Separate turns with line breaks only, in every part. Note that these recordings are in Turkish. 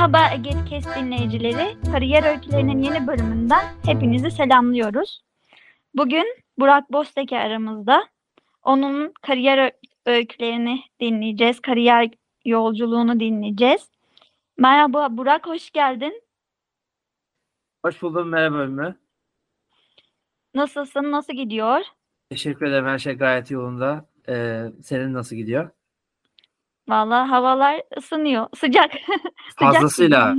Merhaba Egetkes dinleyicileri. Kariyer Öykülerinin yeni bölümünden hepinizi selamlıyoruz. Bugün Burak Bosteke aramızda. Onun kariyer öykülerini dinleyeceğiz. Kariyer yolculuğunu dinleyeceğiz. Merhaba Burak, hoş geldin.
Hoş buldum. Merhaba Ümmü.
Nasılsın? Nasıl gidiyor?
Teşekkür ederim. Her şey gayet yolunda. Ee, senin nasıl gidiyor?
Vallahi havalar ısınıyor. Sıcak.
Fazlasıyla.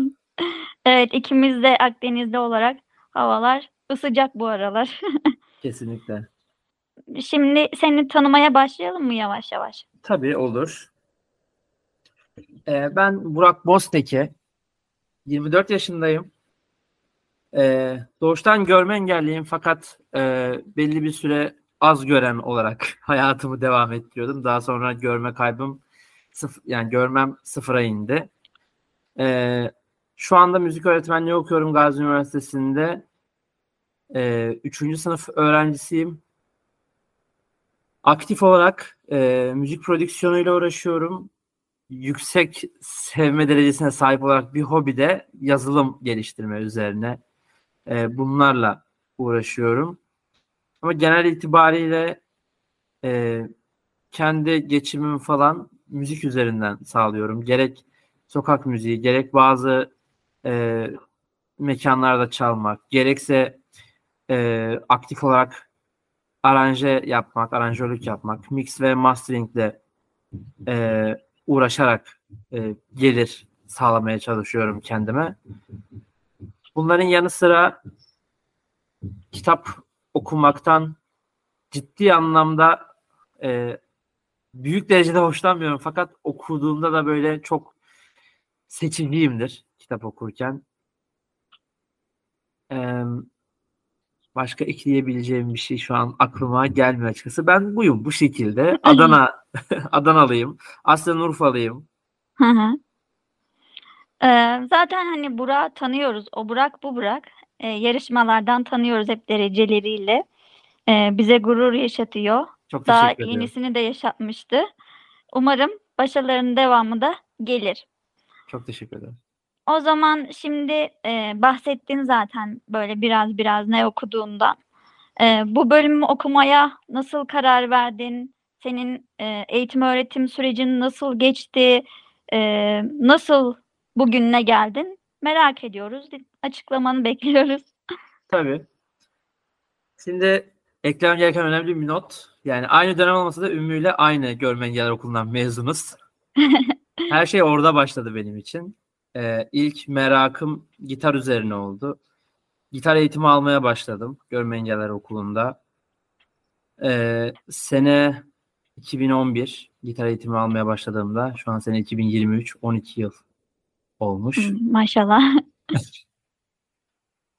evet ikimiz de Akdeniz'de olarak havalar sıcak bu aralar.
Kesinlikle.
Şimdi seni tanımaya başlayalım mı yavaş yavaş?
Tabii olur. Ee, ben Burak Bosteke. 24 yaşındayım. Ee, doğuştan görme engelliyim fakat e, belli bir süre az gören olarak hayatımı devam ettiriyordum. Daha sonra görme kaybım sıfır, yani görmem sıfıra indi. Ee, şu anda müzik öğretmenliği okuyorum Gazi Üniversitesi'nde. Ee, üçüncü sınıf öğrencisiyim. Aktif olarak e, müzik prodüksiyonuyla uğraşıyorum. Yüksek sevme derecesine sahip olarak bir hobi de yazılım geliştirme üzerine. E, bunlarla uğraşıyorum. Ama genel itibariyle e, kendi geçimimi falan müzik üzerinden sağlıyorum. Gerek sokak müziği, gerek bazı e, mekanlarda çalmak, gerekse e, aktif olarak aranje yapmak, aranjörlük yapmak, mix ve masteringle e, uğraşarak e, gelir sağlamaya çalışıyorum kendime. Bunların yanı sıra kitap okumaktan ciddi anlamda e, büyük derecede hoşlanmıyorum fakat okuduğumda da böyle çok seçiciyimdir kitap okurken. Ee, başka ekleyebileceğim bir şey şu an aklıma gelmiyor açıkçası. Ben buyum bu şekilde. Adana Adanalıyım. Aslen Urfalıyım.
Hı hı. Ee, zaten hani Burak'ı tanıyoruz. O Burak bu Burak. Ee, yarışmalardan tanıyoruz hep dereceleriyle. Ee, bize gurur yaşatıyor.
Çok
Daha
teşekkür ederim.
yenisini de yaşatmıştı. Umarım başarılarının devamı da gelir.
Çok teşekkür ederim.
O zaman şimdi e, bahsettin zaten böyle biraz biraz ne okuduğundan. E, bu bölümü okumaya nasıl karar verdin? Senin e, eğitim öğretim sürecin nasıl geçti? E, nasıl bugününe geldin? Merak ediyoruz. Açıklamanı bekliyoruz.
Tabii. Şimdi eklemem gereken önemli bir not. Yani aynı dönem olmasa da Ümmü ile aynı görme engeller okulundan mezunuz. Her şey orada başladı benim için. Ee, ilk merakım gitar üzerine oldu. Gitar eğitimi almaya başladım Görme Engeller Okulu'nda. Ee, sene 2011 gitar eğitimi almaya başladığımda şu an sene 2023 12 yıl olmuş.
Maşallah.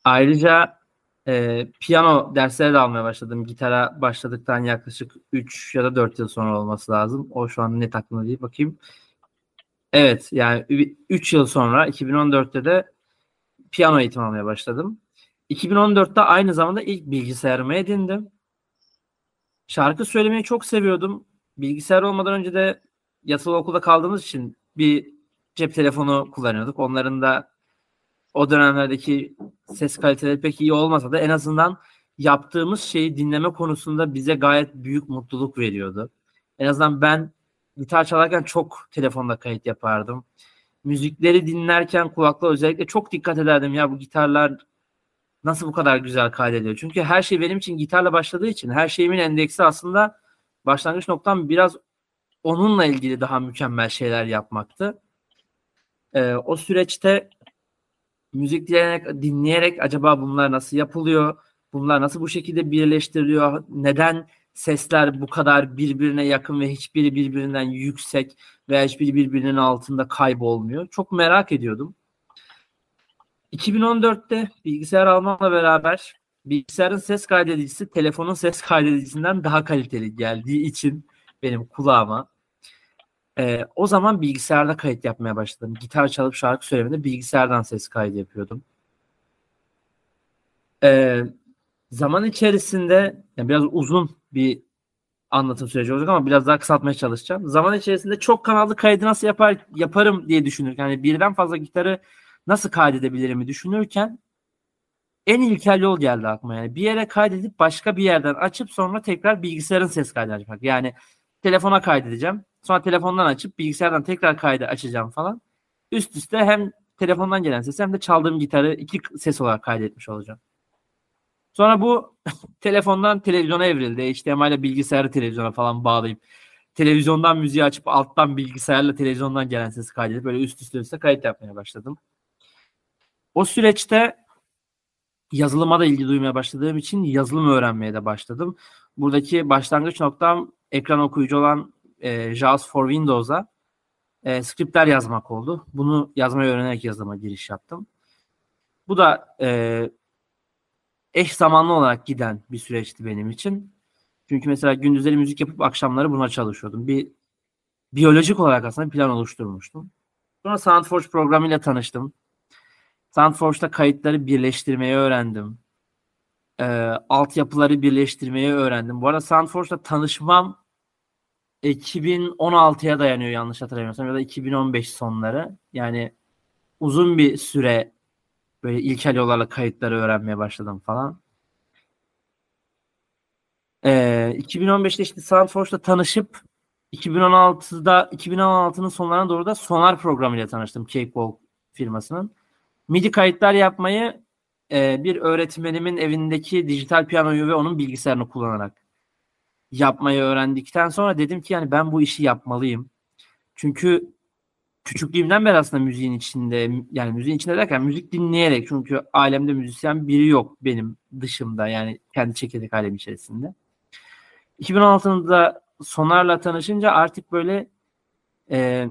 Ayrıca e, piyano dersleri de almaya başladım. Gitara başladıktan yaklaşık 3 ya da 4 yıl sonra olması lazım. O şu an net aklımda değil. Bakayım. Evet yani 3 yıl sonra 2014'te de piyano eğitimi almaya başladım. 2014'te aynı zamanda ilk bilgisayarımı edindim. Şarkı söylemeyi çok seviyordum. Bilgisayar olmadan önce de yatılı okulda kaldığımız için bir cep telefonu kullanıyorduk. Onların da o dönemlerdeki ses kaliteleri pek iyi olmasa da en azından yaptığımız şeyi dinleme konusunda bize gayet büyük mutluluk veriyordu. En azından ben gitar çalarken çok telefonda kayıt yapardım. Müzikleri dinlerken kulakla özellikle çok dikkat ederdim ya bu gitarlar nasıl bu kadar güzel kaydediyor. Çünkü her şey benim için gitarla başladığı için her şeyimin endeksi aslında başlangıç noktam biraz onunla ilgili daha mükemmel şeyler yapmaktı. Ee, o süreçte müzik dinleyerek, dinleyerek acaba bunlar nasıl yapılıyor? Bunlar nasıl bu şekilde birleştiriliyor? Neden sesler bu kadar birbirine yakın ve hiçbiri birbirinden yüksek veya hiçbiri birbirinin altında kaybolmuyor. Çok merak ediyordum. 2014'te bilgisayar almamla beraber bilgisayarın ses kaydedicisi telefonun ses kaydedicisinden daha kaliteli geldiği için benim kulağıma e, o zaman bilgisayarda kayıt yapmaya başladım. Gitar çalıp şarkı söylemede bilgisayardan ses kaydı yapıyordum. E, zaman içerisinde yani biraz uzun bir anlatım süreci olacak ama biraz daha kısaltmaya çalışacağım. Zaman içerisinde çok kanallı kaydı nasıl yapar yaparım diye düşünürken yani birden fazla gitarı nasıl kaydedebilirim düşünürken en ilkel yol geldi aklıma yani. Bir yere kaydedip başka bir yerden açıp sonra tekrar bilgisayarın ses kaydını açmak. Yani telefona kaydedeceğim. Sonra telefondan açıp bilgisayardan tekrar kaydı açacağım falan. Üst üste hem telefondan gelen ses hem de çaldığım gitarı iki ses olarak kaydetmiş olacağım. Sonra bu telefondan televizyona evrildi. HDMI ile bilgisayarı televizyona falan bağlayıp televizyondan müziği açıp alttan bilgisayarla televizyondan gelen sesi kaydedip böyle üst üste üste kayıt yapmaya başladım. O süreçte yazılıma da ilgi duymaya başladığım için yazılım öğrenmeye de başladım. Buradaki başlangıç noktam ekran okuyucu olan e, JAWS for Windows'a e, skriptler yazmak oldu. Bunu yazmayı öğrenerek yazılıma giriş yaptım. Bu da e, eş zamanlı olarak giden bir süreçti benim için. Çünkü mesela gündüzleri müzik yapıp akşamları buna çalışıyordum. Bir biyolojik olarak aslında plan oluşturmuştum. Sonra SoundForge programıyla tanıştım. SoundForge'da kayıtları birleştirmeyi öğrendim. E, altyapıları birleştirmeyi öğrendim. Bu arada SoundForge'da tanışmam 2016'ya dayanıyor yanlış hatırlamıyorsam ya da 2015 sonları. Yani uzun bir süre böyle ilkel yollarla kayıtları öğrenmeye başladım falan. Ee, 2015'te işte SoundForge'da tanışıp 2016'da 2016'nın sonlarına doğru da Sonar programıyla tanıştım Cakewalk firmasının. MIDI kayıtlar yapmayı e, bir öğretmenimin evindeki dijital piyanoyu ve onun bilgisayarını kullanarak yapmayı öğrendikten sonra dedim ki yani ben bu işi yapmalıyım. Çünkü küçüklüğümden beri aslında müziğin içinde yani müziğin içinde derken müzik dinleyerek çünkü alemde müzisyen biri yok benim dışımda yani kendi çekirdek alem içerisinde. 2016'da Sonar'la tanışınca artık böyle e,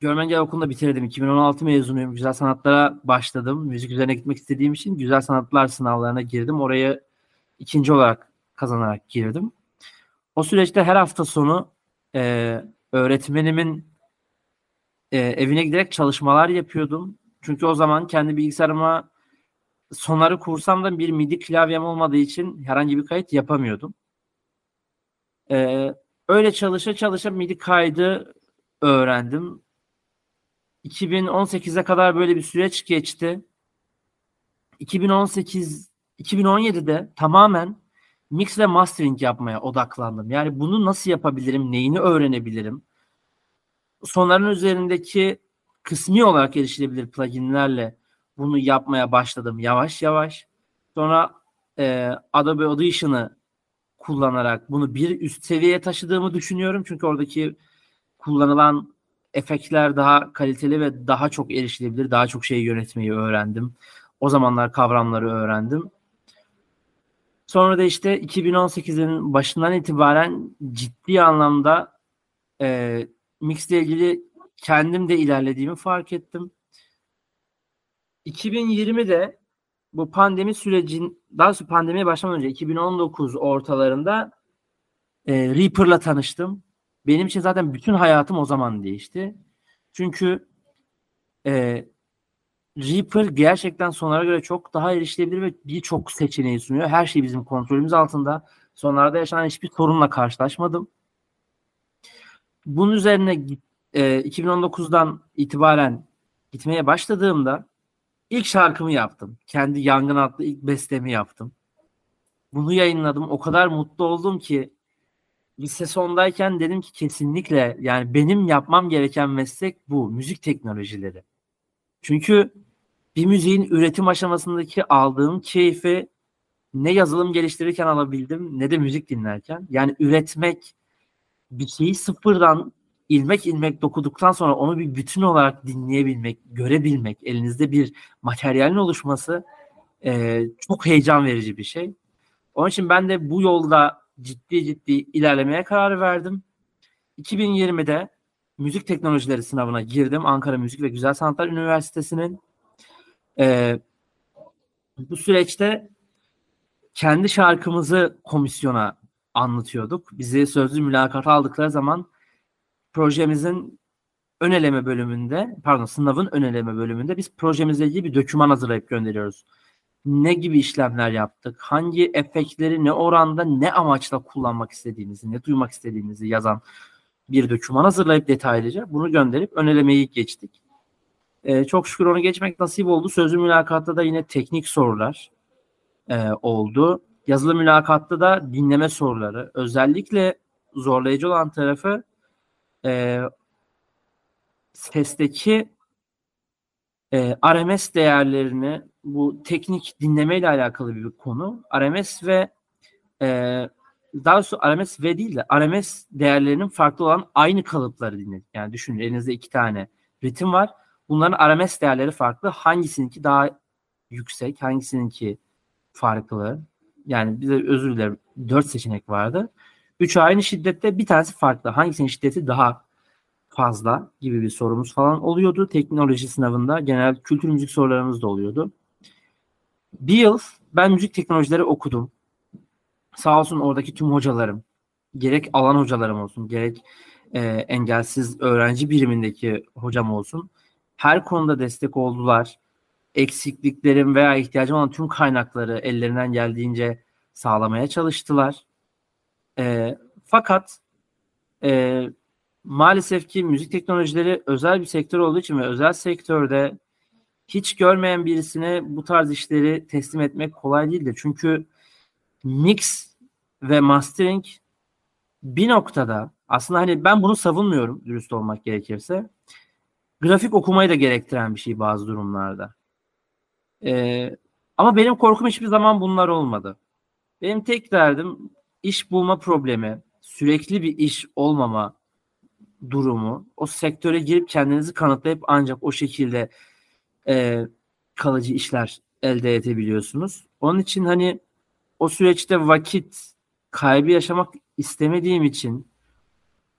Görmengel Okulu'nda bitirdim. 2016 mezunuyum. Güzel sanatlara başladım. Müzik üzerine gitmek istediğim için güzel sanatlar sınavlarına girdim. Oraya ikinci olarak kazanarak girdim. O süreçte her hafta sonu e, öğretmenimin e, evine giderek çalışmalar yapıyordum. Çünkü o zaman kendi bilgisayarıma sonarı kursam da bir MIDI klavyem olmadığı için herhangi bir kayıt yapamıyordum. E, öyle çalışa çalışa MIDI kaydı öğrendim. 2018'e kadar böyle bir süreç geçti. 2018 2017'de tamamen mix ve mastering yapmaya odaklandım. Yani bunu nasıl yapabilirim, neyini öğrenebilirim? Sonların üzerindeki kısmi olarak erişilebilir pluginlerle bunu yapmaya başladım yavaş yavaş. Sonra e, Adobe Audition'ı kullanarak bunu bir üst seviyeye taşıdığımı düşünüyorum. Çünkü oradaki kullanılan efektler daha kaliteli ve daha çok erişilebilir. Daha çok şey yönetmeyi öğrendim. O zamanlar kavramları öğrendim. Sonra da işte 2018'in başından itibaren ciddi anlamda e, mix ile ilgili kendim de ilerlediğimi fark ettim. 2020'de bu pandemi sürecin daha doğrusu pandemiye başlamadan önce 2019 ortalarında e, Reaper'la tanıştım. Benim için zaten bütün hayatım o zaman değişti. Çünkü e, Reaper gerçekten sonlara göre çok daha erişilebilir ve birçok seçeneği sunuyor. Her şey bizim kontrolümüz altında. Sonlarda yaşanan hiçbir sorunla karşılaşmadım. Bunun üzerine e, 2019'dan itibaren gitmeye başladığımda ilk şarkımı yaptım. Kendi Yangın adlı ilk bestemi yaptım. Bunu yayınladım. O kadar mutlu oldum ki lise sondayken dedim ki kesinlikle yani benim yapmam gereken meslek bu. Müzik teknolojileri. Çünkü bir müziğin üretim aşamasındaki aldığım keyfi ne yazılım geliştirirken alabildim ne de müzik dinlerken. Yani üretmek bir şeyi sıfırdan ilmek ilmek dokuduktan sonra onu bir bütün olarak dinleyebilmek, görebilmek, elinizde bir materyalin oluşması e, çok heyecan verici bir şey. Onun için ben de bu yolda ciddi ciddi ilerlemeye karar verdim. 2020'de müzik teknolojileri sınavına girdim. Ankara Müzik ve Güzel Sanatlar Üniversitesi'nin. Ee, bu süreçte kendi şarkımızı komisyona anlatıyorduk. Bizi sözlü mülakata aldıkları zaman projemizin ön eleme bölümünde, pardon sınavın ön eleme bölümünde biz projemizle ilgili bir doküman hazırlayıp gönderiyoruz. Ne gibi işlemler yaptık, hangi efektleri ne oranda ne amaçla kullanmak istediğinizi, ne duymak istediğinizi yazan bir doküman hazırlayıp detaylıca bunu gönderip ön elemeyi geçtik. Ee, çok şükür onu geçmek nasip oldu. Sözlü mülakatta da yine teknik sorular e, oldu. Yazılı mülakatta da dinleme soruları. Özellikle zorlayıcı olan tarafı e, sesteki e, RMS değerlerini bu teknik dinleme ile alakalı bir konu. RMS ve e, daha doğrusu RMS ve değil de RMS değerlerinin farklı olan aynı kalıpları dinledik. Yani düşünün elinizde iki tane ritim var. Bunların RMS değerleri farklı. Hangisininki daha yüksek, hangisininki farklı? Yani bize özür dilerim dört seçenek vardı. Üç aynı şiddette bir tanesi farklı. Hangisinin şiddeti daha fazla gibi bir sorumuz falan oluyordu. Teknoloji sınavında genel kültür müzik sorularımız da oluyordu. Bir yıl ben müzik teknolojileri okudum. Sağ olsun oradaki tüm hocalarım, gerek alan hocalarım olsun, gerek e, engelsiz öğrenci birimindeki hocam olsun. Her konuda destek oldular. Eksikliklerim veya ihtiyacım olan tüm kaynakları ellerinden geldiğince sağlamaya çalıştılar. E, fakat e, maalesef ki müzik teknolojileri özel bir sektör olduğu için ve özel sektörde hiç görmeyen birisine bu tarz işleri teslim etmek kolay değildir. Çünkü mix ve mastering bir noktada aslında hani ben bunu savunmuyorum dürüst olmak gerekirse. Grafik okumayı da gerektiren bir şey bazı durumlarda. Ee, ama benim korkum hiçbir zaman bunlar olmadı. Benim tek derdim iş bulma problemi, sürekli bir iş olmama durumu, o sektöre girip kendinizi kanıtlayıp ancak o şekilde e, kalıcı işler elde edebiliyorsunuz. Onun için hani o süreçte vakit kaybı yaşamak istemediğim için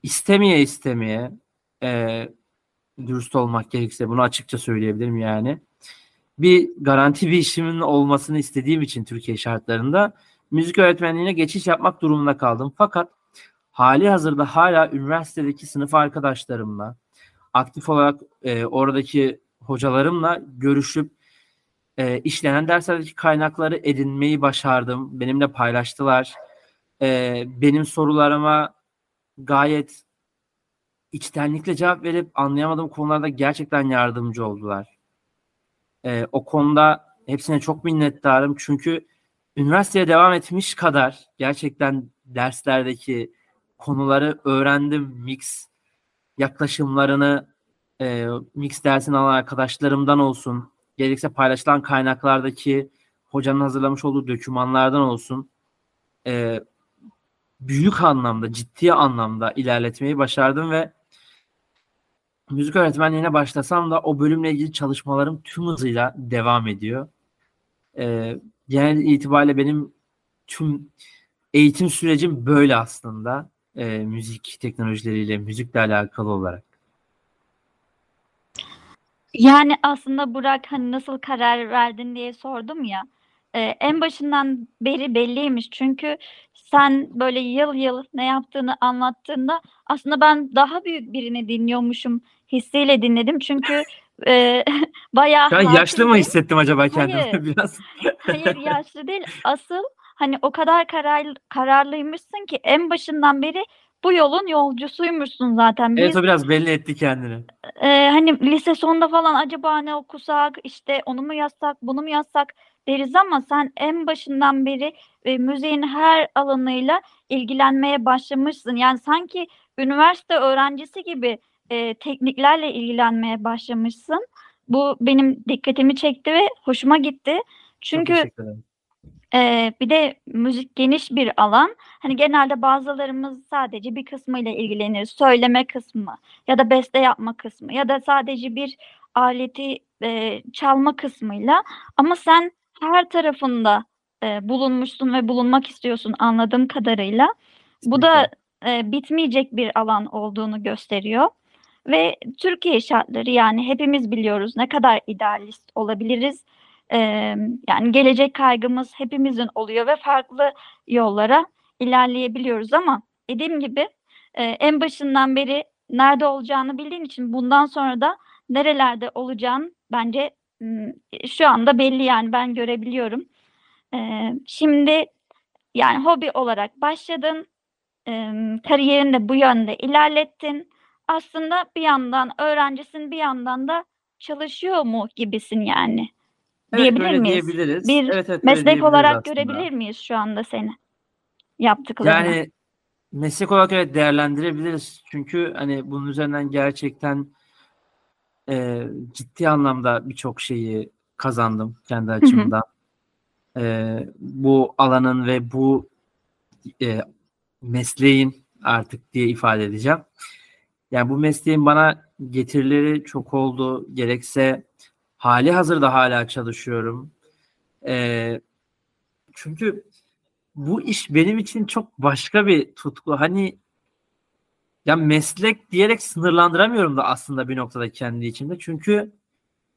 istemeye istemeye e, dürüst olmak gerekirse bunu açıkça söyleyebilirim yani. Bir garanti bir işimin olmasını istediğim için Türkiye şartlarında müzik öğretmenliğine geçiş yapmak durumunda kaldım. Fakat hali hazırda hala üniversitedeki sınıf arkadaşlarımla aktif olarak e, oradaki hocalarımla görüşüp e, işlenen derslerdeki kaynakları edinmeyi başardım. Benimle paylaştılar. E, benim sorularıma gayet içtenlikle cevap verip anlayamadığım konularda gerçekten yardımcı oldular. E, o konuda hepsine çok minnettarım. Çünkü üniversiteye devam etmiş kadar gerçekten derslerdeki konuları öğrendim. Mix yaklaşımlarını e, mix dersini alan arkadaşlarımdan olsun, gerekse paylaşılan kaynaklardaki hocanın hazırlamış olduğu dokümanlardan olsun e, büyük anlamda, ciddi anlamda ilerletmeyi başardım ve müzik öğretmenliğine başlasam da o bölümle ilgili çalışmalarım tüm hızıyla devam ediyor. E, genel itibariyle benim tüm eğitim sürecim böyle aslında e, müzik teknolojileriyle, müzikle alakalı olarak.
Yani aslında Burak hani nasıl karar verdin diye sordum ya. Ee, en başından beri belliymiş. Çünkü sen böyle yıl yıl ne yaptığını anlattığında aslında ben daha büyük birini dinliyormuşum hissiyle dinledim. Çünkü e, bayağı
an yaşlı mı hissettim acaba kendimi
Hayır.
biraz?
Hayır yaşlı değil. Asıl hani o kadar karar, kararlıymışsın ki en başından beri bu yolun yolcusuymuşsun zaten. Biz
Evet o biraz belli etti kendini.
e, hani lise sonunda falan acaba ne okusak işte onu mu yazsak bunu mu yazsak deriz ama sen en başından beri e, müziğin her alanıyla ilgilenmeye başlamışsın. Yani sanki üniversite öğrencisi gibi e, tekniklerle ilgilenmeye başlamışsın. Bu benim dikkatimi çekti ve hoşuma gitti. Çünkü. Ee, bir de müzik geniş bir alan. Hani genelde bazılarımız sadece bir kısmıyla ilgilenir. Söyleme kısmı ya da beste yapma kısmı ya da sadece bir aleti e, çalma kısmıyla. Ama sen her tarafında e, bulunmuşsun ve bulunmak istiyorsun anladığım kadarıyla. Bu da e, bitmeyecek bir alan olduğunu gösteriyor. Ve Türkiye şartları yani hepimiz biliyoruz ne kadar idealist olabiliriz. E, yani gelecek kaygımız hepimizin oluyor ve farklı yollara ilerleyebiliyoruz ama dediğim gibi e, en başından beri nerede olacağını bildiğin için bundan sonra da nerelerde olacağın bence şu anda belli yani ben görebiliyorum. E, şimdi yani hobi olarak başladın, e, kariyerini de bu yönde ilerlettin. Aslında bir yandan öğrencisin, bir yandan da çalışıyor mu gibisin yani.
Evet,
diyebilir
öyle
miyiz?
diyebiliriz.
Bir
Evet, evet,
Meslek olarak
aslında.
görebilir miyiz şu anda seni? Yaptıklarını.
Yani meslek olarak evet değerlendirebiliriz. Çünkü hani bunun üzerinden gerçekten e, ciddi anlamda birçok şeyi kazandım kendi açımdan. E, bu alanın ve bu e, mesleğin artık diye ifade edeceğim. Yani bu mesleğin bana getirileri çok oldu. Gerekse hali hazırda hala çalışıyorum. E, çünkü bu iş benim için çok başka bir tutku. Hani ya meslek diyerek sınırlandıramıyorum da aslında bir noktada kendi içimde. Çünkü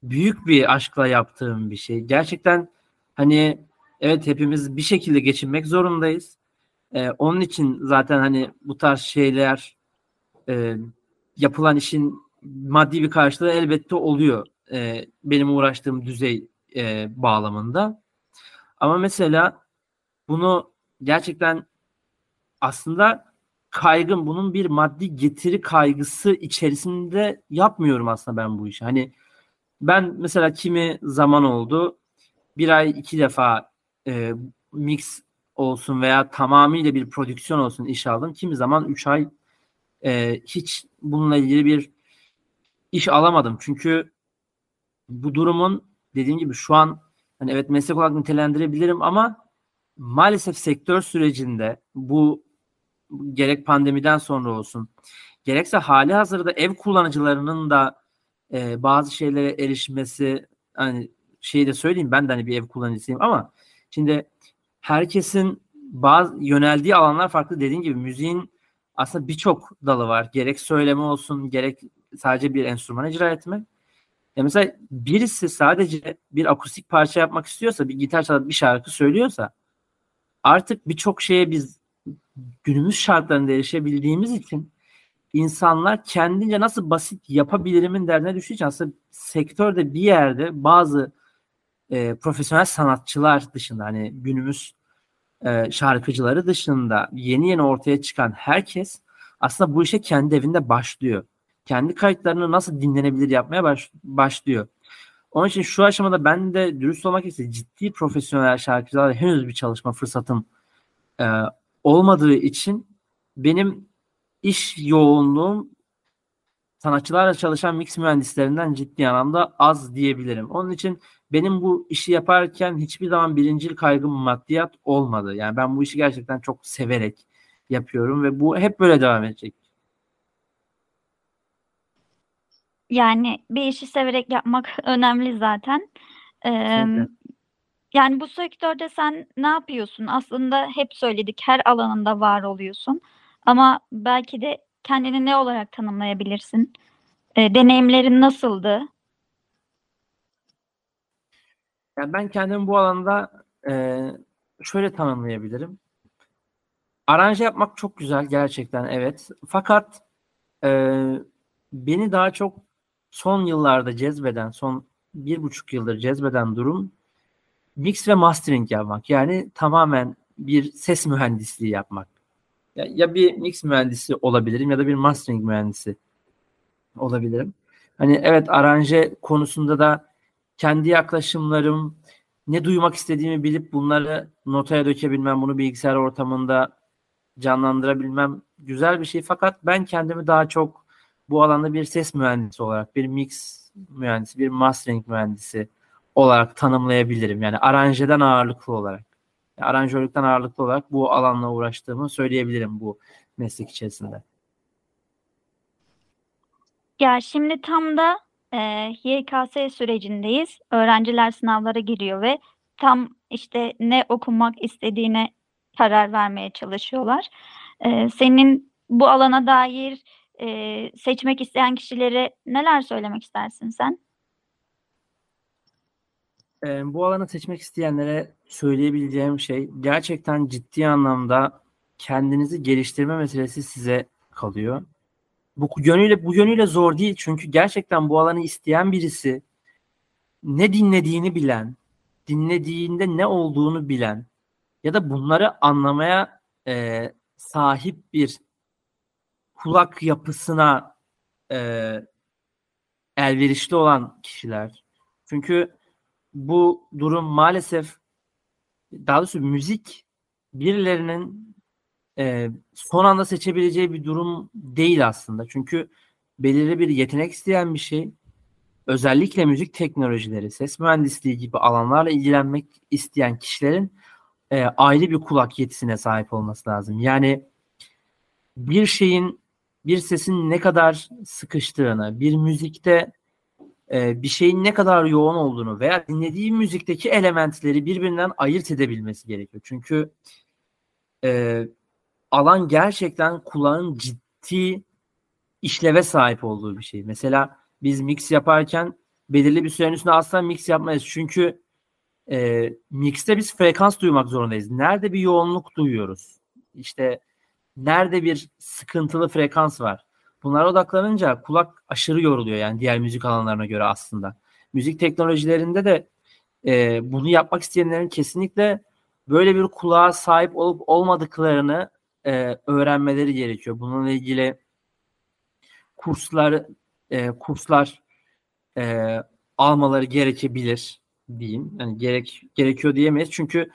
büyük bir aşkla yaptığım bir şey. Gerçekten hani evet hepimiz bir şekilde geçinmek zorundayız. Ee, onun için zaten hani bu tarz şeyler e, yapılan işin maddi bir karşılığı elbette oluyor. Ee, benim uğraştığım düzey e, bağlamında. Ama mesela bunu gerçekten aslında kaygım bunun bir maddi getiri kaygısı içerisinde yapmıyorum aslında ben bu işi. Hani ben mesela kimi zaman oldu bir ay iki defa e, mix olsun veya tamamıyla bir prodüksiyon olsun iş aldım. Kimi zaman üç ay e, hiç bununla ilgili bir iş alamadım. Çünkü bu durumun dediğim gibi şu an hani evet meslek olarak nitelendirebilirim ama maalesef sektör sürecinde bu gerek pandemiden sonra olsun gerekse hali hazırda ev kullanıcılarının da e, bazı şeylere erişmesi hani şeyi de söyleyeyim ben de hani bir ev kullanıcısıyım ama şimdi herkesin bazı yöneldiği alanlar farklı dediğim gibi müziğin aslında birçok dalı var. Gerek söyleme olsun gerek sadece bir enstrüman icra etme. Ya mesela birisi sadece bir akustik parça yapmak istiyorsa, bir gitar çalıp bir şarkı söylüyorsa artık birçok şeye biz günümüz şartlarında erişebildiğimiz için insanlar kendince nasıl basit yapabilirimin derdine düştüğü aslında sektörde bir yerde bazı e, profesyonel sanatçılar dışında hani günümüz e, şarkıcıları dışında yeni yeni ortaya çıkan herkes aslında bu işe kendi evinde başlıyor. Kendi kayıtlarını nasıl dinlenebilir yapmaya baş, başlıyor. Onun için şu aşamada ben de dürüst olmak istedim. Ciddi profesyonel şarkıcılarla henüz bir çalışma fırsatım e, olmadığı için benim iş yoğunluğum sanatçılarla çalışan mix mühendislerinden ciddi anlamda az diyebilirim. Onun için benim bu işi yaparken hiçbir zaman birincil kaygım maddiyat olmadı. Yani ben bu işi gerçekten çok severek yapıyorum ve bu hep böyle devam edecek.
Yani bir işi severek yapmak önemli zaten.
Kesinlikle.
yani bu sektörde sen ne yapıyorsun? Aslında hep söyledik her alanında var oluyorsun. Ama belki de kendini ne olarak tanımlayabilirsin? Ee, deneyimlerin nasıldı?
Yani ben kendimi bu alanda e, şöyle tanımlayabilirim. Aranje yapmak çok güzel gerçekten evet. Fakat e, beni daha çok son yıllarda cezbeden, son bir buçuk yıldır cezbeden durum mix ve mastering yapmak. Yani tamamen bir ses mühendisliği yapmak. Ya, ya bir mix mühendisi olabilirim ya da bir mastering mühendisi olabilirim. Hani evet aranje konusunda da kendi yaklaşımlarım, ne duymak istediğimi bilip bunları notaya dökebilmem, bunu bilgisayar ortamında canlandırabilmem güzel bir şey. Fakat ben kendimi daha çok bu alanda bir ses mühendisi olarak, bir mix mühendisi, bir mastering mühendisi olarak tanımlayabilirim. Yani aranjeden ağırlıklı olarak. Yani aranjörlükten ağırlıklı olarak bu alanla uğraştığımı söyleyebilirim bu meslek içerisinde.
Ya şimdi tam da e, YKS sürecindeyiz. Öğrenciler sınavlara giriyor ve tam işte ne okumak istediğine karar vermeye çalışıyorlar. Ee, senin bu alana dair e, seçmek isteyen kişilere neler söylemek istersin sen?
Ee, bu alanı seçmek isteyenlere söyleyebileceğim şey gerçekten ciddi anlamda kendinizi geliştirme meselesi size kalıyor. Bu yönüyle bu yönüyle zor değil çünkü gerçekten bu alanı isteyen birisi ne dinlediğini bilen, dinlediğinde ne olduğunu bilen ya da bunları anlamaya e, sahip bir kulak yapısına e, elverişli olan kişiler. Çünkü bu durum maalesef daha doğrusu müzik birilerinin e, son anda seçebileceği bir durum değil aslında. Çünkü belirli bir yetenek isteyen bir şey. Özellikle müzik teknolojileri, ses mühendisliği gibi alanlarla ilgilenmek isteyen kişilerin e, ayrı bir kulak yetisine sahip olması lazım. Yani bir şeyin, bir sesin ne kadar sıkıştığını, bir müzikte e, bir şeyin ne kadar yoğun olduğunu veya dinlediği müzikteki elementleri birbirinden ayırt edebilmesi gerekiyor. Çünkü e, alan gerçekten kulağın ciddi işleve sahip olduğu bir şey. Mesela biz mix yaparken belirli bir sürenin üstünde asla mix yapmayız. Çünkü e, mixte biz frekans duymak zorundayız. Nerede bir yoğunluk duyuyoruz? İşte nerede bir sıkıntılı frekans var? Bunlara odaklanınca kulak aşırı yoruluyor yani diğer müzik alanlarına göre aslında. Müzik teknolojilerinde de e, bunu yapmak isteyenlerin kesinlikle böyle bir kulağa sahip olup olmadıklarını e, öğrenmeleri gerekiyor. Bununla ilgili kurslar e, kurslar e, almaları gerekebilir diyeyim. Yani gerek gerekiyor diyemeyiz. Çünkü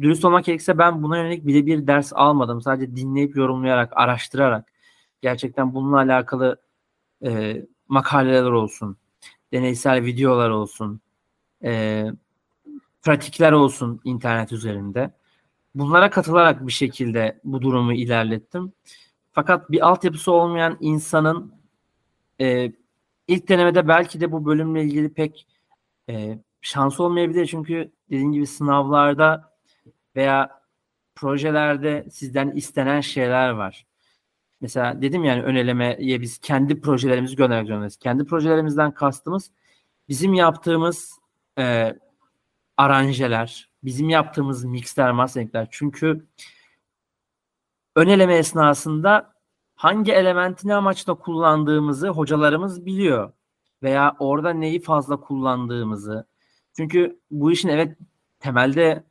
dürüst olmak gerekirse ben buna yönelik bile bir ders almadım. Sadece dinleyip yorumlayarak, araştırarak gerçekten bununla alakalı e, makaleler olsun, deneysel videolar olsun, e, pratikler olsun internet üzerinde. Bunlara katılarak bir şekilde bu durumu ilerlettim. Fakat bir altyapısı olmayan insanın e, ilk denemede belki de bu bölümle ilgili pek e, şansı olmayabilir. Çünkü dediğim gibi sınavlarda veya projelerde sizden istenen şeyler var. Mesela dedim yani ön elemeye biz kendi projelerimizi göndermek zorundayız. Kendi projelerimizden kastımız bizim yaptığımız e, aranjeler, bizim yaptığımız mixler, masteringler. Çünkü ön eleme esnasında hangi elementi ne amaçla kullandığımızı hocalarımız biliyor. Veya orada neyi fazla kullandığımızı. Çünkü bu işin evet temelde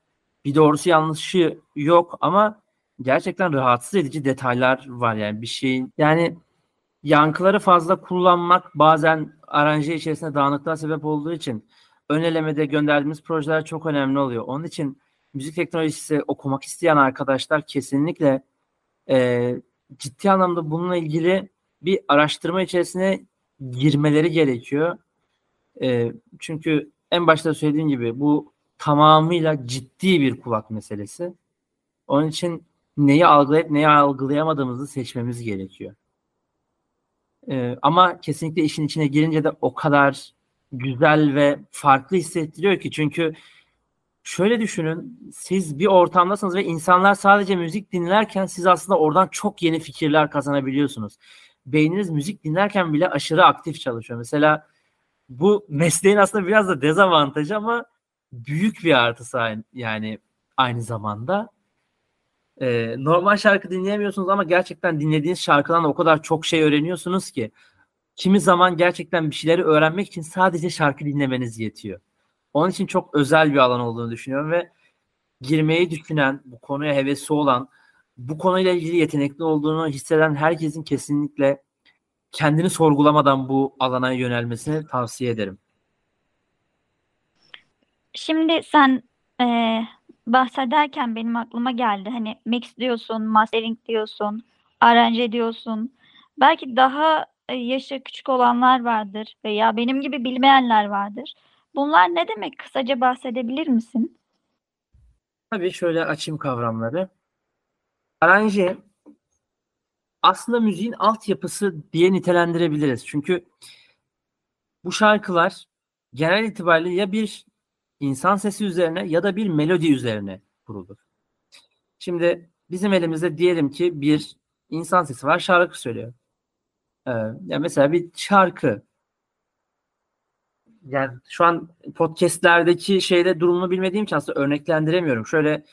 bir doğrusu yanlışı yok ama gerçekten rahatsız edici detaylar var yani bir şeyin yani yankıları fazla kullanmak bazen aranje içerisinde dağınıklığa sebep olduğu için ön elemede gönderdiğimiz projeler çok önemli oluyor. Onun için müzik teknolojisi okumak isteyen arkadaşlar kesinlikle e, ciddi anlamda bununla ilgili bir araştırma içerisine girmeleri gerekiyor. E, çünkü en başta söylediğim gibi bu tamamıyla ciddi bir kulak meselesi. Onun için neyi algılayıp neyi algılayamadığımızı seçmemiz gerekiyor. Ee, ama kesinlikle işin içine girince de o kadar güzel ve farklı hissettiriyor ki çünkü şöyle düşünün siz bir ortamdasınız ve insanlar sadece müzik dinlerken siz aslında oradan çok yeni fikirler kazanabiliyorsunuz. Beyniniz müzik dinlerken bile aşırı aktif çalışıyor. Mesela bu mesleğin aslında biraz da dezavantajı ama büyük bir artısı yani aynı zamanda. Ee, normal şarkı dinleyemiyorsunuz ama gerçekten dinlediğiniz şarkıdan o kadar çok şey öğreniyorsunuz ki kimi zaman gerçekten bir şeyleri öğrenmek için sadece şarkı dinlemeniz yetiyor. Onun için çok özel bir alan olduğunu düşünüyorum ve girmeyi düşünen, bu konuya hevesi olan, bu konuyla ilgili yetenekli olduğunu hisseden herkesin kesinlikle kendini sorgulamadan bu alana yönelmesini tavsiye ederim.
Şimdi sen e, bahsederken benim aklıma geldi. Hani mix diyorsun, mastering diyorsun, aranje diyorsun. Belki daha e, yaşı küçük olanlar vardır veya benim gibi bilmeyenler vardır. Bunlar ne demek? Kısaca bahsedebilir misin?
Tabii şöyle açayım kavramları. Aranje aslında müziğin altyapısı diye nitelendirebiliriz. Çünkü bu şarkılar genel itibariyle ya bir insan sesi üzerine ya da bir melodi üzerine kurulur. Şimdi bizim elimizde diyelim ki bir insan sesi var şarkı söylüyor. Ee, ya mesela bir şarkı yani şu an podcastlerdeki şeyde durumunu bilmediğim için aslında örneklendiremiyorum. Şöyle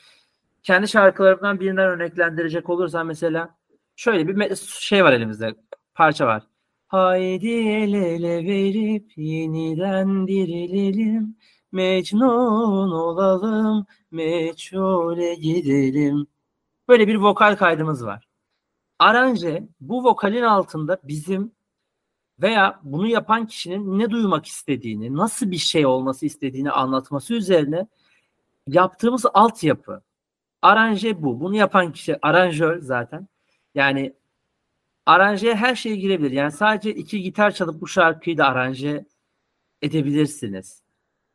kendi şarkılarımdan birinden örneklendirecek olursam mesela şöyle bir şey var elimizde parça var. Haydi el ele verip yeniden dirilelim. Mecnun olalım, meçhule gidelim. Böyle bir vokal kaydımız var. Aranje bu vokalin altında bizim veya bunu yapan kişinin ne duymak istediğini, nasıl bir şey olması istediğini anlatması üzerine yaptığımız altyapı. Aranje bu. Bunu yapan kişi aranjör zaten. Yani aranjeye her şey girebilir. Yani sadece iki gitar çalıp bu şarkıyı da aranje edebilirsiniz.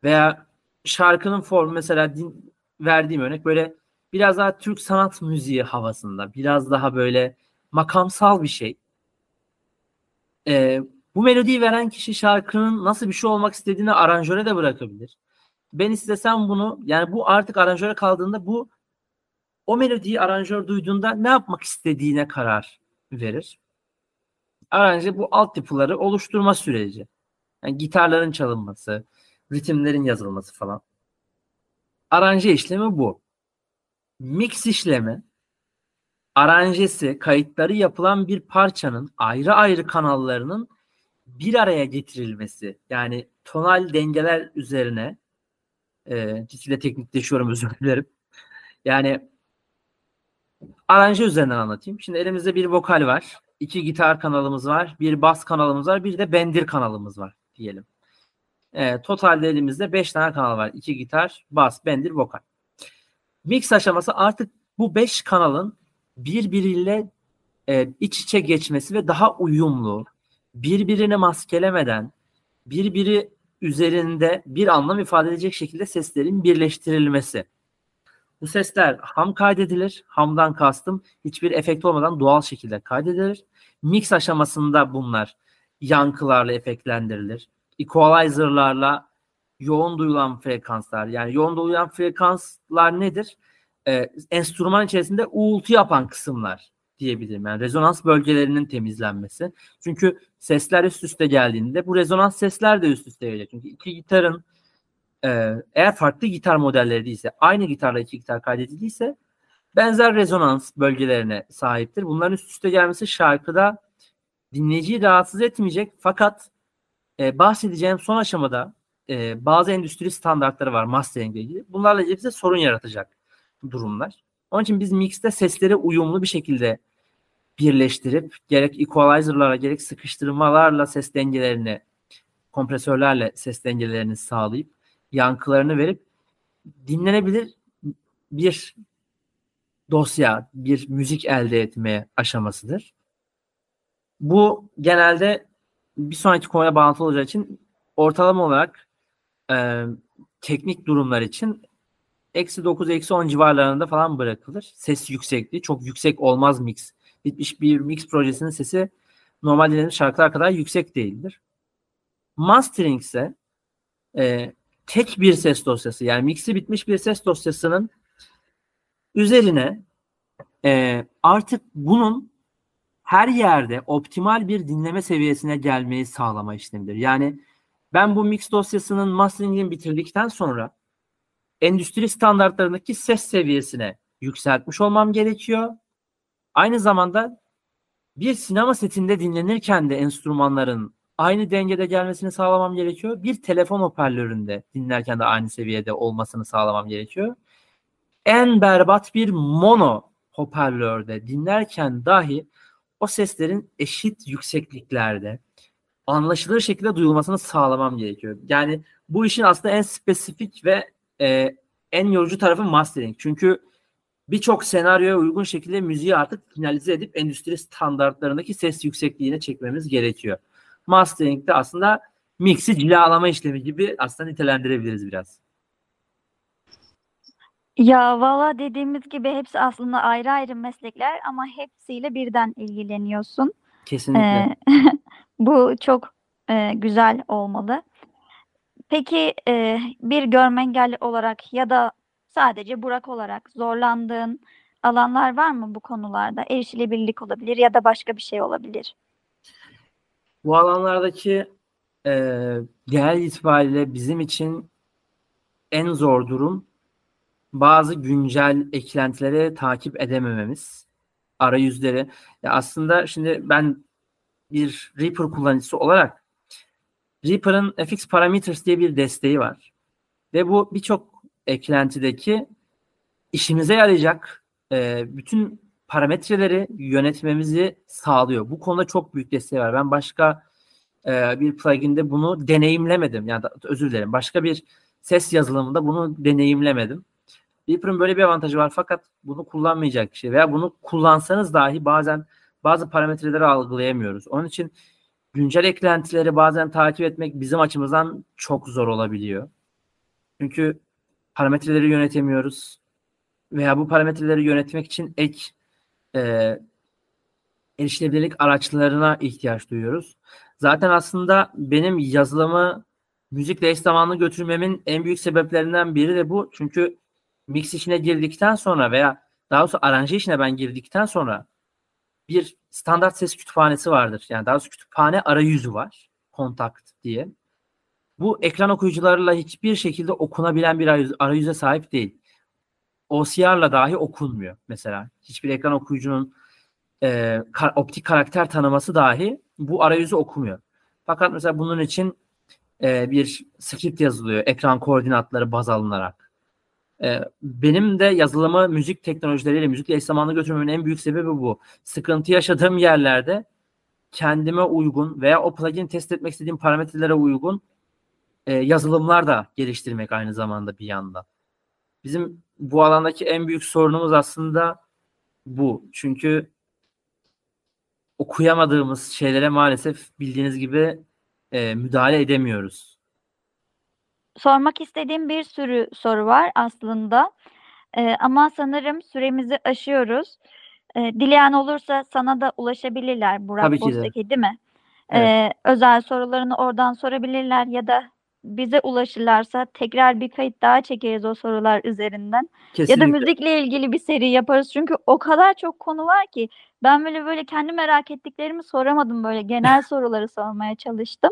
Veya şarkının formu mesela din, verdiğim örnek böyle biraz daha Türk sanat müziği havasında. Biraz daha böyle makamsal bir şey. Ee, bu melodiyi veren kişi şarkının nasıl bir şey olmak istediğini aranjöre de bırakabilir. Ben istesem bunu yani bu artık aranjöre kaldığında bu o melodiyi aranjör duyduğunda ne yapmak istediğine karar verir. Aranje bu altyapıları oluşturma süreci. Yani gitarların çalınması, ritimlerin yazılması falan. Aranje işlemi bu. Mix işlemi aranjesi, kayıtları yapılan bir parçanın ayrı ayrı kanallarının bir araya getirilmesi. Yani tonal dengeler üzerine e, ciddi teknikleşiyorum özür dilerim. Yani aranje üzerinden anlatayım. Şimdi elimizde bir vokal var. iki gitar kanalımız var. Bir bas kanalımız var. Bir de bendir kanalımız var diyelim. E, totalde elimizde 5 tane kanal var. İki gitar, bas, bendir, vokal. Mix aşaması artık bu 5 kanalın birbiriyle e, iç içe geçmesi ve daha uyumlu, birbirini maskelemeden, birbiri üzerinde bir anlam ifade edecek şekilde seslerin birleştirilmesi. Bu sesler ham kaydedilir. Hamdan kastım hiçbir efekt olmadan doğal şekilde kaydedilir. Mix aşamasında bunlar yankılarla efektlendirilir. Equalizer'larla yoğun duyulan frekanslar. Yani yoğun duyulan frekanslar nedir? Ee, enstrüman içerisinde uğultu yapan kısımlar diyebilirim. Yani rezonans bölgelerinin temizlenmesi. Çünkü sesler üst üste geldiğinde bu rezonans sesler de üst üste gelecek. Çünkü iki gitarın e, eğer farklı gitar modelleri değilse, aynı gitarla iki gitar kaydedildiyse benzer rezonans bölgelerine sahiptir. Bunların üst üste gelmesi şarkıda dinleyiciyi rahatsız etmeyecek fakat e, bahsedeceğim son aşamada e, bazı endüstri standartları var mastering ile ilgili. Bunlarla ilgili bize sorun yaratacak durumlar. Onun için biz mixte sesleri uyumlu bir şekilde birleştirip gerek equalizer'lara gerek sıkıştırmalarla ses dengelerini kompresörlerle ses dengelerini sağlayıp yankılarını verip dinlenebilir bir dosya, bir müzik elde etme aşamasıdır. Bu genelde bir sonraki konuya bağlantılı olacağı için ortalama olarak e, teknik durumlar için eksi 9 eksi 10 civarlarında falan bırakılır. Ses yüksekliği çok yüksek olmaz mix. Bitmiş bir mix projesinin sesi normal dinlediğimiz şarkılar kadar yüksek değildir. Mastering ise e, tek bir ses dosyası yani mixi bitmiş bir ses dosyasının üzerine e, artık bunun her yerde optimal bir dinleme seviyesine gelmeyi sağlama işlemidir. Yani ben bu mix dosyasının masteringini bitirdikten sonra endüstri standartlarındaki ses seviyesine yükseltmiş olmam gerekiyor. Aynı zamanda bir sinema setinde dinlenirken de enstrümanların aynı dengede gelmesini sağlamam gerekiyor. Bir telefon hoparlöründe dinlerken de aynı seviyede olmasını sağlamam gerekiyor. En berbat bir mono hoparlörde dinlerken dahi o seslerin eşit yüksekliklerde anlaşılır şekilde duyulmasını sağlamam gerekiyor. Yani bu işin aslında en spesifik ve e, en yorucu tarafı mastering. Çünkü birçok senaryoya uygun şekilde müziği artık finalize edip endüstri standartlarındaki ses yüksekliğine çekmemiz gerekiyor. Mastering de aslında mixi cilalama işlemi gibi aslında nitelendirebiliriz biraz.
Ya valla dediğimiz gibi hepsi aslında ayrı ayrı meslekler ama hepsiyle birden ilgileniyorsun.
Kesinlikle.
Ee, bu çok e, güzel olmalı. peki e, bir görme engelli olarak ya da sadece Burak olarak zorlandığın alanlar var mı bu konularda? Erişilebilirlik olabilir ya da başka bir şey olabilir.
Bu alanlardaki e, genel itibariyle bizim için en zor durum bazı güncel eklentileri takip edemememiz. Arayüzleri. Ya aslında şimdi ben bir Reaper kullanıcısı olarak Reaper'ın FX Parameters diye bir desteği var. Ve bu birçok eklentideki işimize yarayacak e, bütün parametreleri yönetmemizi sağlıyor. Bu konuda çok büyük desteği var. Ben başka e, bir plugin'de bunu deneyimlemedim. Yani özür dilerim. Başka bir ses yazılımında bunu deneyimlemedim. Reaper'ın böyle bir avantajı var fakat bunu kullanmayacak kişi veya bunu kullansanız dahi bazen bazı parametreleri algılayamıyoruz. Onun için güncel eklentileri bazen takip etmek bizim açımızdan çok zor olabiliyor. Çünkü parametreleri yönetemiyoruz veya bu parametreleri yönetmek için ek e, erişilebilirlik araçlarına ihtiyaç duyuyoruz. Zaten aslında benim yazılımı müzikle eş zamanlı götürmemin en büyük sebeplerinden biri de bu. Çünkü mix işine girdikten sonra veya daha doğrusu aranje işine ben girdikten sonra bir standart ses kütüphanesi vardır. Yani daha doğrusu kütüphane arayüzü var. Kontakt diye. Bu ekran okuyucularıyla hiçbir şekilde okunabilen bir arayüz, arayüze sahip değil. OCR'la dahi okunmuyor mesela. Hiçbir ekran okuyucunun e, kar, optik karakter tanıması dahi bu arayüzü okumuyor. Fakat mesela bunun için e, bir script yazılıyor ekran koordinatları baz alınarak. E, benim de yazılımı müzik teknolojileriyle, müzikle eş zamanlı götürmemin en büyük sebebi bu. Sıkıntı yaşadığım yerlerde kendime uygun veya o plugin test etmek istediğim parametrelere uygun e, yazılımlar da geliştirmek aynı zamanda bir yandan. Bizim bu alandaki en büyük sorunumuz aslında bu. Çünkü okuyamadığımız şeylere maalesef bildiğiniz gibi e, müdahale edemiyoruz.
Sormak istediğim bir sürü soru var aslında. Ee, ama sanırım süremizi aşıyoruz. Ee, dileyen olursa sana da ulaşabilirler Burak
Tabii ki de.
Değil mi?
Evet.
Ee, özel sorularını oradan sorabilirler ya da bize ulaşırlarsa tekrar bir kayıt daha çekeriz o sorular üzerinden. Ya da
Kesinlikle.
müzikle ilgili bir seri yaparız. Çünkü o kadar çok konu var ki ben böyle böyle kendi merak ettiklerimi soramadım böyle genel soruları sormaya çalıştım.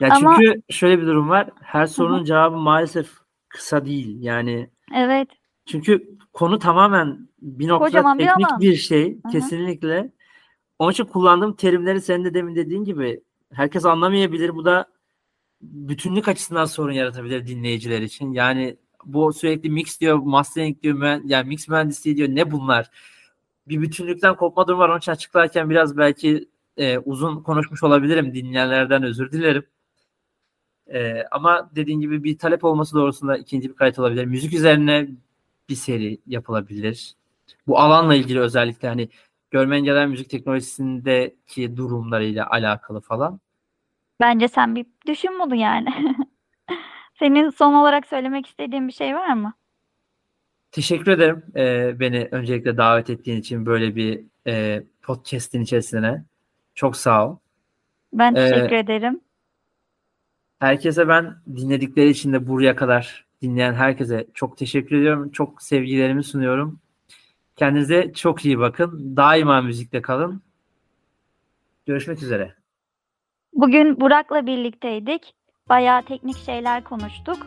Ya
Ama-
çünkü şöyle bir durum var. Her sorunun cevabı maalesef kısa değil. Yani
Evet.
çünkü konu tamamen bir
Kocaman bir
teknik
alan.
bir şey.
Hı hı.
Kesinlikle. Onun için kullandığım terimleri senin de demin dediğin gibi herkes anlamayabilir. Bu da bütünlük açısından sorun yaratabilir dinleyiciler için. Yani bu sürekli mix diyor, mastering diyor, mühen- yani mix mühendisliği diyor. Ne bunlar? Bir bütünlükten kopma durumu var. Onun için açıklarken biraz belki e, uzun konuşmuş olabilirim. Dinleyenlerden özür dilerim. E, ama dediğin gibi bir talep olması doğrusunda ikinci bir kayıt olabilir. Müzik üzerine bir seri yapılabilir. Bu alanla ilgili özellikle hani görme engelliler müzik teknolojisindeki durumlarıyla alakalı falan.
Bence sen bir düşün bunu yani. Senin son olarak söylemek istediğin bir şey var mı?
Teşekkür ederim e, beni öncelikle davet ettiğin için böyle bir e, podcast'in içerisine. Çok sağ ol.
Ben
Ee,
teşekkür ederim.
Herkese ben dinledikleri için de buraya kadar dinleyen herkese çok teşekkür ediyorum. Çok sevgilerimi sunuyorum. Kendinize çok iyi bakın. Daima müzikte kalın. Görüşmek üzere.
Bugün Burak'la birlikteydik. Bayağı teknik şeyler konuştuk.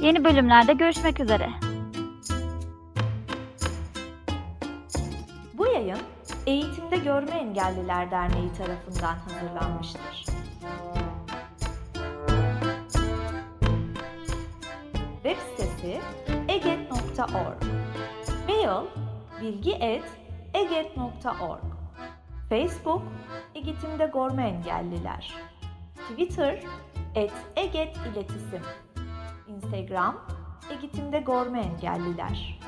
Yeni bölümlerde görüşmek üzere.
Bu yayın Eğitimde Görme Engelliler Derneği tarafından hazırlanmıştır. Web sitesi eget.org Mail bilgi@eget.org Facebook Eğitimde Görme Engelliler. Twitter et Eget İletisim Instagram Eğitimde Görme Engelliler